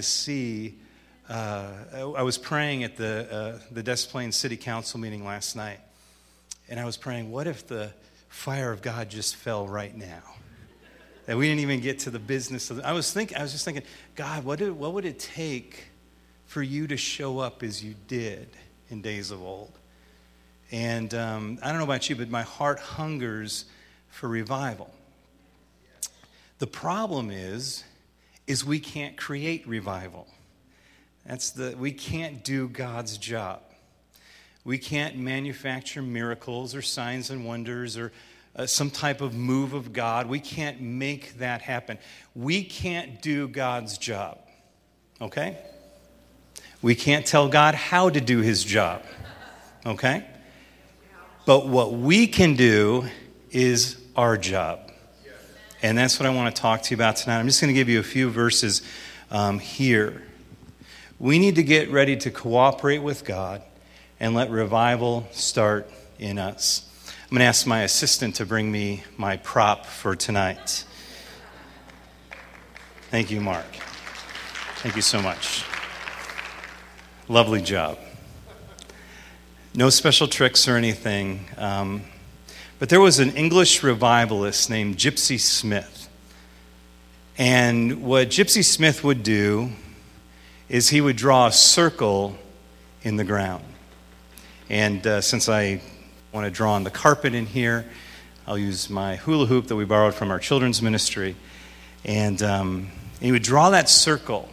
to see. Uh, I was praying at the, uh, the Des Plaines City Council meeting last night, and I was praying, what if the fire of God just fell right now? That we didn't even get to the business of the, I was thinking, I was just thinking, God, what, did, what would it take for you to show up as you did in days of old? And um, I don't know about you, but my heart hungers for revival. The problem is, is we can't create revival. That's the, we can't do God's job. We can't manufacture miracles or signs and wonders or uh, some type of move of God. We can't make that happen. We can't do God's job. Okay? We can't tell God how to do his job. Okay? But what we can do is our job. And that's what I want to talk to you about tonight. I'm just going to give you a few verses um, here. We need to get ready to cooperate with God and let revival start in us. I'm going to ask my assistant to bring me my prop for tonight. Thank you, Mark. Thank you so much. Lovely job. No special tricks or anything. Um, but there was an English revivalist named Gypsy Smith. And what Gypsy Smith would do is he would draw a circle in the ground. And uh, since I want to draw on the carpet in here, I'll use my hula hoop that we borrowed from our children's ministry. And um, he would draw that circle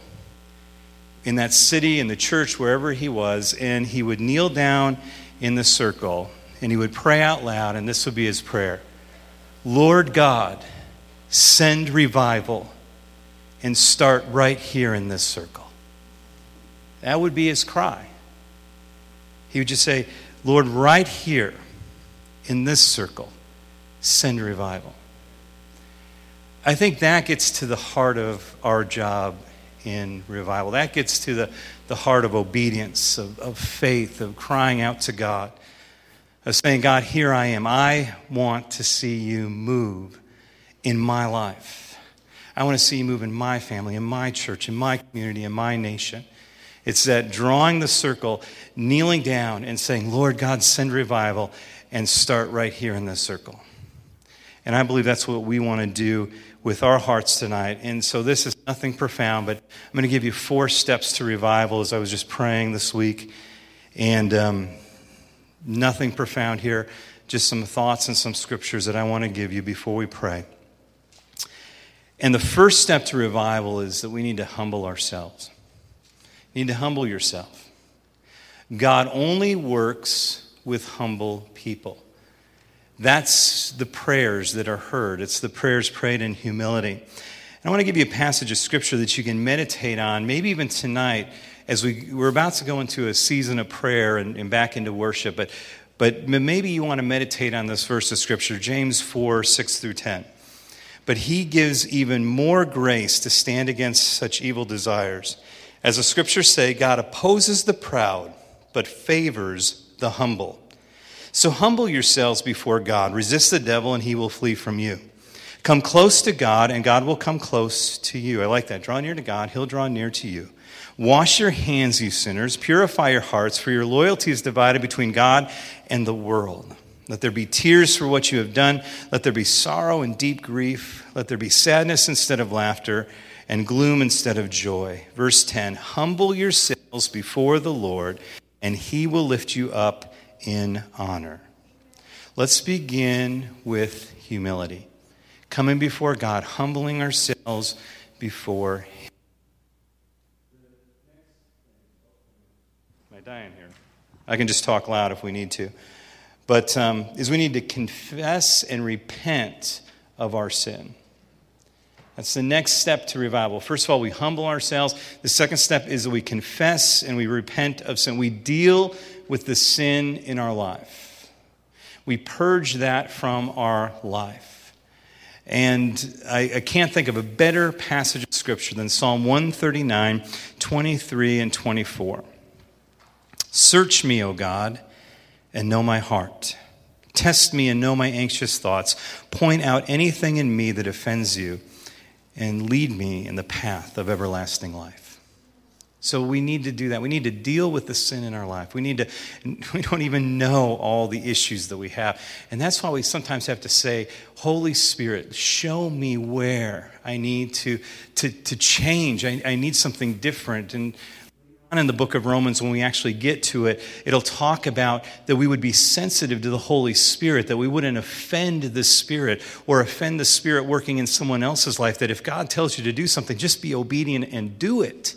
in that city, in the church, wherever he was, and he would kneel down in the circle and he would pray out loud, and this would be his prayer Lord God, send revival and start right here in this circle. That would be his cry. He would just say, Lord, right here in this circle, send revival. I think that gets to the heart of our job in revival. That gets to the, the heart of obedience, of, of faith, of crying out to God of saying, God, here I am. I want to see you move in my life. I want to see you move in my family, in my church, in my community, in my nation. It's that drawing the circle, kneeling down, and saying, Lord God, send revival, and start right here in this circle. And I believe that's what we want to do with our hearts tonight. And so this is nothing profound, but I'm going to give you four steps to revival as I was just praying this week. And um, Nothing profound here, just some thoughts and some scriptures that I want to give you before we pray. And the first step to revival is that we need to humble ourselves. You need to humble yourself. God only works with humble people. That's the prayers that are heard. It's the prayers prayed in humility. And I want to give you a passage of scripture that you can meditate on, maybe even tonight, as we, we're about to go into a season of prayer and, and back into worship, but, but maybe you want to meditate on this verse of Scripture, James 4 6 through 10. But he gives even more grace to stand against such evil desires. As the scriptures say, God opposes the proud, but favors the humble. So humble yourselves before God, resist the devil, and he will flee from you. Come close to God, and God will come close to you. I like that. Draw near to God, he'll draw near to you. Wash your hands, you sinners. Purify your hearts, for your loyalty is divided between God and the world. Let there be tears for what you have done. Let there be sorrow and deep grief. Let there be sadness instead of laughter and gloom instead of joy. Verse 10 Humble yourselves before the Lord, and he will lift you up in honor. Let's begin with humility. Coming before God, humbling ourselves before dying here. I can just talk loud if we need to. But um, is we need to confess and repent of our sin. That's the next step to revival. First of all, we humble ourselves. The second step is that we confess and we repent of sin. We deal with the sin in our life. We purge that from our life. And I, I, can't think of a better passage of Scripture than Psalm 139, 23, and 24. Search me, O God, and know my heart. Test me and know my anxious thoughts. Point out anything in me that offends you, and lead me in the path of everlasting life. So we need to do that. We need to deal with the sin in our life. We need to, we don't even know all the issues that we have. And that's why we sometimes have to say, Holy Spirit, show me where I need to, to, to change. I, I need something different. And in the book of Romans, when we actually get to it, it'll talk about that we would be sensitive to the Holy Spirit, that we wouldn't offend the Spirit or offend the Spirit working in someone else's life, that if God tells you to do something, just be obedient and do it.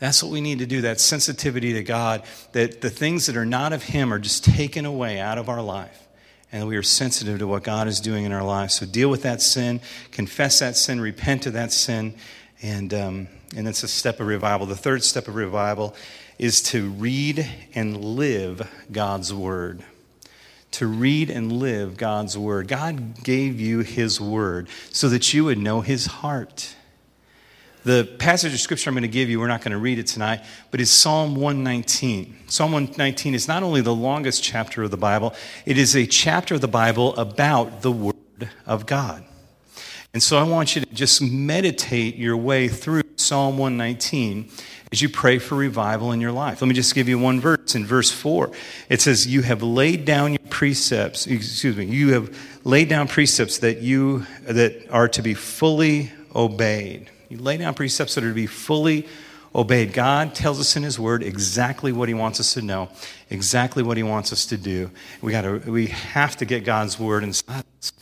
That's what we need to do, that sensitivity to God, that the things that are not of Him are just taken away out of our life. And we are sensitive to what God is doing in our lives. So deal with that sin, confess that sin, repent of that sin, and, um, and that's a step of revival. The third step of revival is to read and live God's Word. To read and live God's Word. God gave you His Word so that you would know His heart. The passage of scripture I'm going to give you, we're not going to read it tonight, but it's Psalm 119. Psalm 119 is not only the longest chapter of the Bible, it is a chapter of the Bible about the Word of God. And so I want you to just meditate your way through Psalm 119 as you pray for revival in your life. Let me just give you one verse. In verse 4, it says, You have laid down your precepts, excuse me, you have laid down precepts that you that are to be fully obeyed. You lay down precepts that are to be fully obeyed. God tells us in His Word exactly what He wants us to know, exactly what He wants us to do. We, gotta, we have to get God's Word inside us.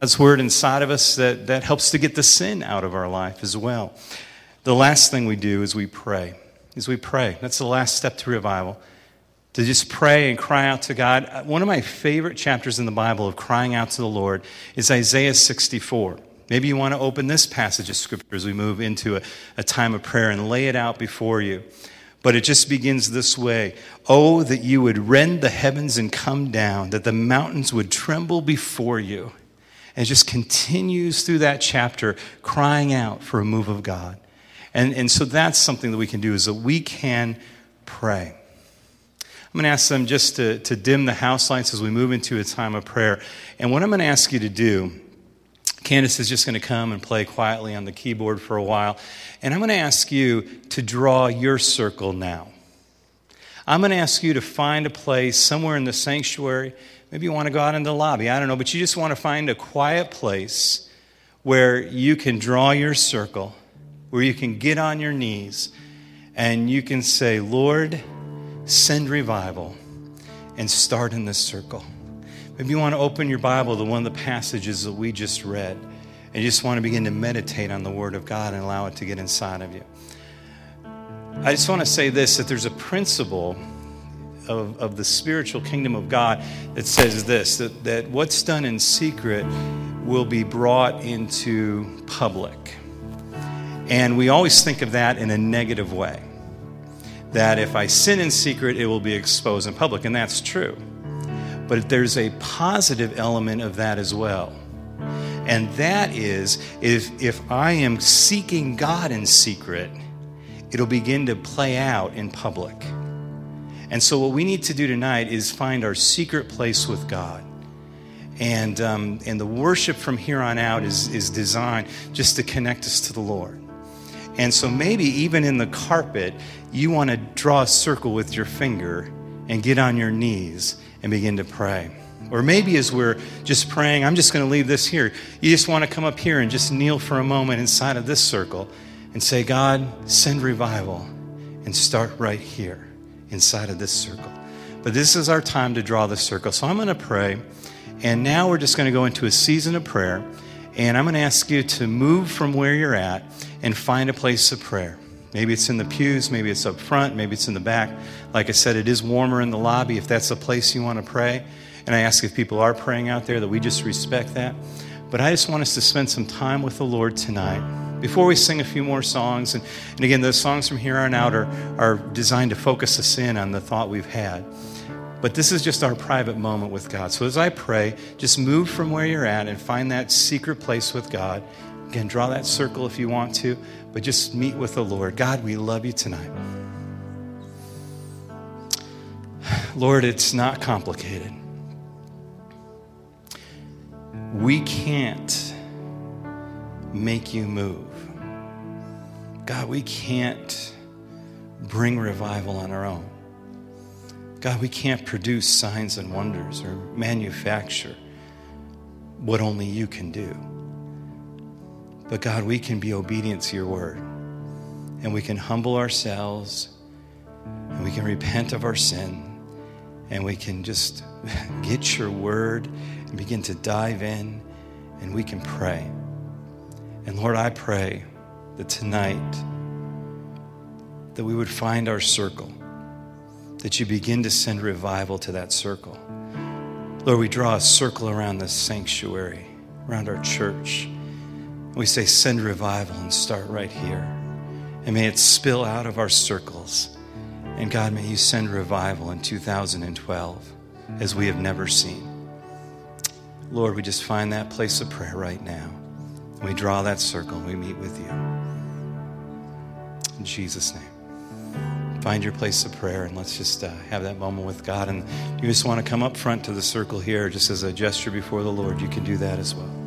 God's Word inside of us, that, that helps to get the sin out of our life as well. The last thing we do is we pray. Is we pray. That's the last step to revival. To just pray and cry out to God. One of my favorite chapters in the Bible of crying out to the Lord is Isaiah 64. Maybe you want to open this passage of Scripture as we move into a, a time of prayer and lay it out before you. But it just begins this way Oh, that you would rend the heavens and come down, that the mountains would tremble before you. And just continues through that chapter, crying out for a move of God. And, and so that's something that we can do is that we can pray. I'm going to ask them just to, to dim the house lights as we move into a time of prayer. And what I'm going to ask you to do Candace is just going to come and play quietly on the keyboard for a while. And I'm going to ask you to draw your circle now. I'm going to ask you to find a place somewhere in the sanctuary. Maybe you want to go out in the lobby. I don't know. But you just want to find a quiet place where you can draw your circle, where you can get on your knees, and you can say, Lord, send revival and start in this circle. Maybe you want to open your Bible to one of the passages that we just read and you just want to begin to meditate on the Word of God and allow it to get inside of you. I just want to say this that there's a principle of, of the spiritual kingdom of God that says this that, that what's done in secret will be brought into public. And we always think of that in a negative way. That if I sin in secret, it will be exposed in public. And that's true. But there's a positive element of that as well. And that is if, if I am seeking God in secret, it'll begin to play out in public. And so, what we need to do tonight is find our secret place with God. And, um, and the worship from here on out is, is designed just to connect us to the Lord. And so, maybe even in the carpet, you want to draw a circle with your finger and get on your knees and begin to pray. Or maybe as we're just praying, I'm just going to leave this here. You just want to come up here and just kneel for a moment inside of this circle and say, God, send revival and start right here inside of this circle. But this is our time to draw the circle. So I'm going to pray. And now we're just going to go into a season of prayer. And I'm going to ask you to move from where you're at and find a place of prayer. Maybe it's in the pews, maybe it's up front, maybe it's in the back. Like I said, it is warmer in the lobby if that's the place you want to pray. And I ask if people are praying out there that we just respect that. But I just want us to spend some time with the Lord tonight. Before we sing a few more songs, and, and again, those songs from here on out are, are designed to focus us in on the thought we've had. But this is just our private moment with God. So as I pray, just move from where you're at and find that secret place with God. Again, draw that circle if you want to but just meet with the Lord. God, we love you tonight. Lord, it's not complicated. We can't make you move. God, we can't bring revival on our own. God, we can't produce signs and wonders or manufacture what only you can do. But God, we can be obedient to your word. And we can humble ourselves and we can repent of our sin and we can just get your word and begin to dive in and we can pray. And Lord, I pray that tonight that we would find our circle, that you begin to send revival to that circle. Lord, we draw a circle around this sanctuary, around our church. We say, send revival and start right here. And may it spill out of our circles. And God, may you send revival in 2012 as we have never seen. Lord, we just find that place of prayer right now. We draw that circle we meet with you. In Jesus' name. Find your place of prayer and let's just uh, have that moment with God. And you just want to come up front to the circle here just as a gesture before the Lord, you can do that as well.